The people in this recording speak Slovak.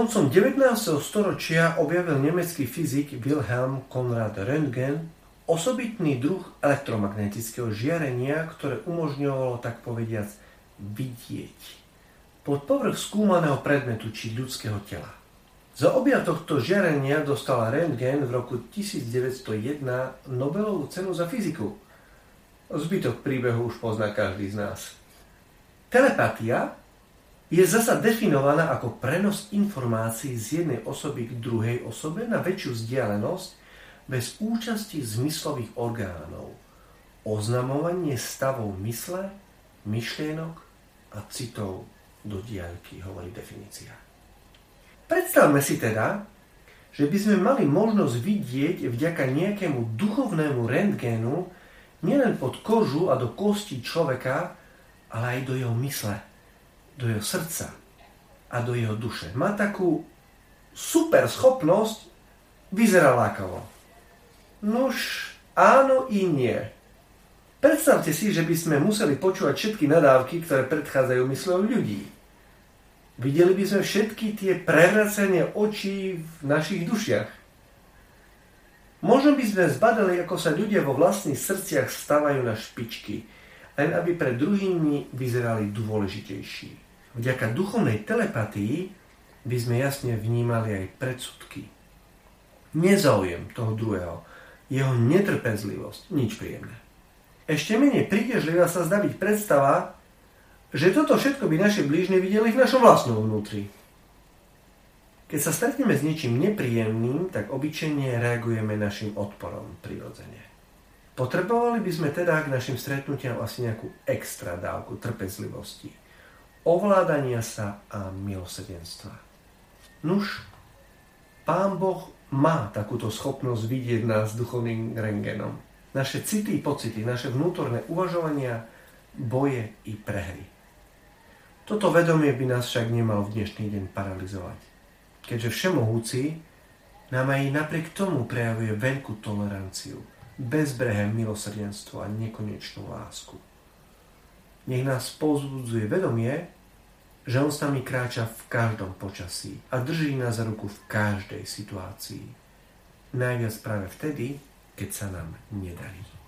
Koncom 19. storočia objavil nemecký fyzik Wilhelm Konrad Röntgen osobitný druh elektromagnetického žiarenia, ktoré umožňovalo tak povediac vidieť pod povrch skúmaného predmetu či ľudského tela. Za objav tohto žiarenia dostal Röntgen v roku 1901 Nobelovú cenu za fyziku. Zbytok príbehu už pozná každý z nás. Telepatia je zasa definovaná ako prenos informácií z jednej osoby k druhej osobe na väčšiu vzdialenosť bez účasti zmyslových orgánov. Oznamovanie stavov mysle, myšlienok a citov do diaľky, hovorí definícia. Predstavme si teda, že by sme mali možnosť vidieť vďaka nejakému duchovnému rentgénu nielen pod kožu a do kostí človeka, ale aj do jeho mysle do jeho srdca a do jeho duše. Má takú super schopnosť, vyzerá lákavo. Nož, áno i nie. Predstavte si, že by sme museli počúvať všetky nadávky, ktoré predchádzajú mysľou ľudí. Videli by sme všetky tie prevracenie očí v našich dušiach. Možno by sme zbadali, ako sa ľudia vo vlastných srdciach stávajú na špičky, len aby pre druhými vyzerali dôležitejší. Vďaka duchovnej telepatii by sme jasne vnímali aj predsudky. Nezaujem toho druhého, jeho netrpezlivosť, nič príjemné. Ešte menej príťažlivá sa zdá byť predstava, že toto všetko by naše blížne videli v našom vlastnom vnútri. Keď sa stretneme s niečím nepríjemným, tak obyčajne reagujeme našim odporom prirodzene. Potrebovali by sme teda k našim stretnutiam asi nejakú extra dávku trpezlivosti ovládania sa a milosrdenstva. Nuž, Pán Boh má takúto schopnosť vidieť nás duchovným rengenom. Naše city, pocity, naše vnútorné uvažovania, boje i prehry. Toto vedomie by nás však nemal v dnešný deň paralizovať. Keďže Všemohúci nám aj napriek tomu prejavuje veľkú toleranciu, bezbrehé milosrdenstvo a nekonečnú lásku. Nech nás pozbudzuje vedomie, že On s nami kráča v každom počasí a drží nás za ruku v každej situácii. Najviac práve vtedy, keď sa nám nedarí.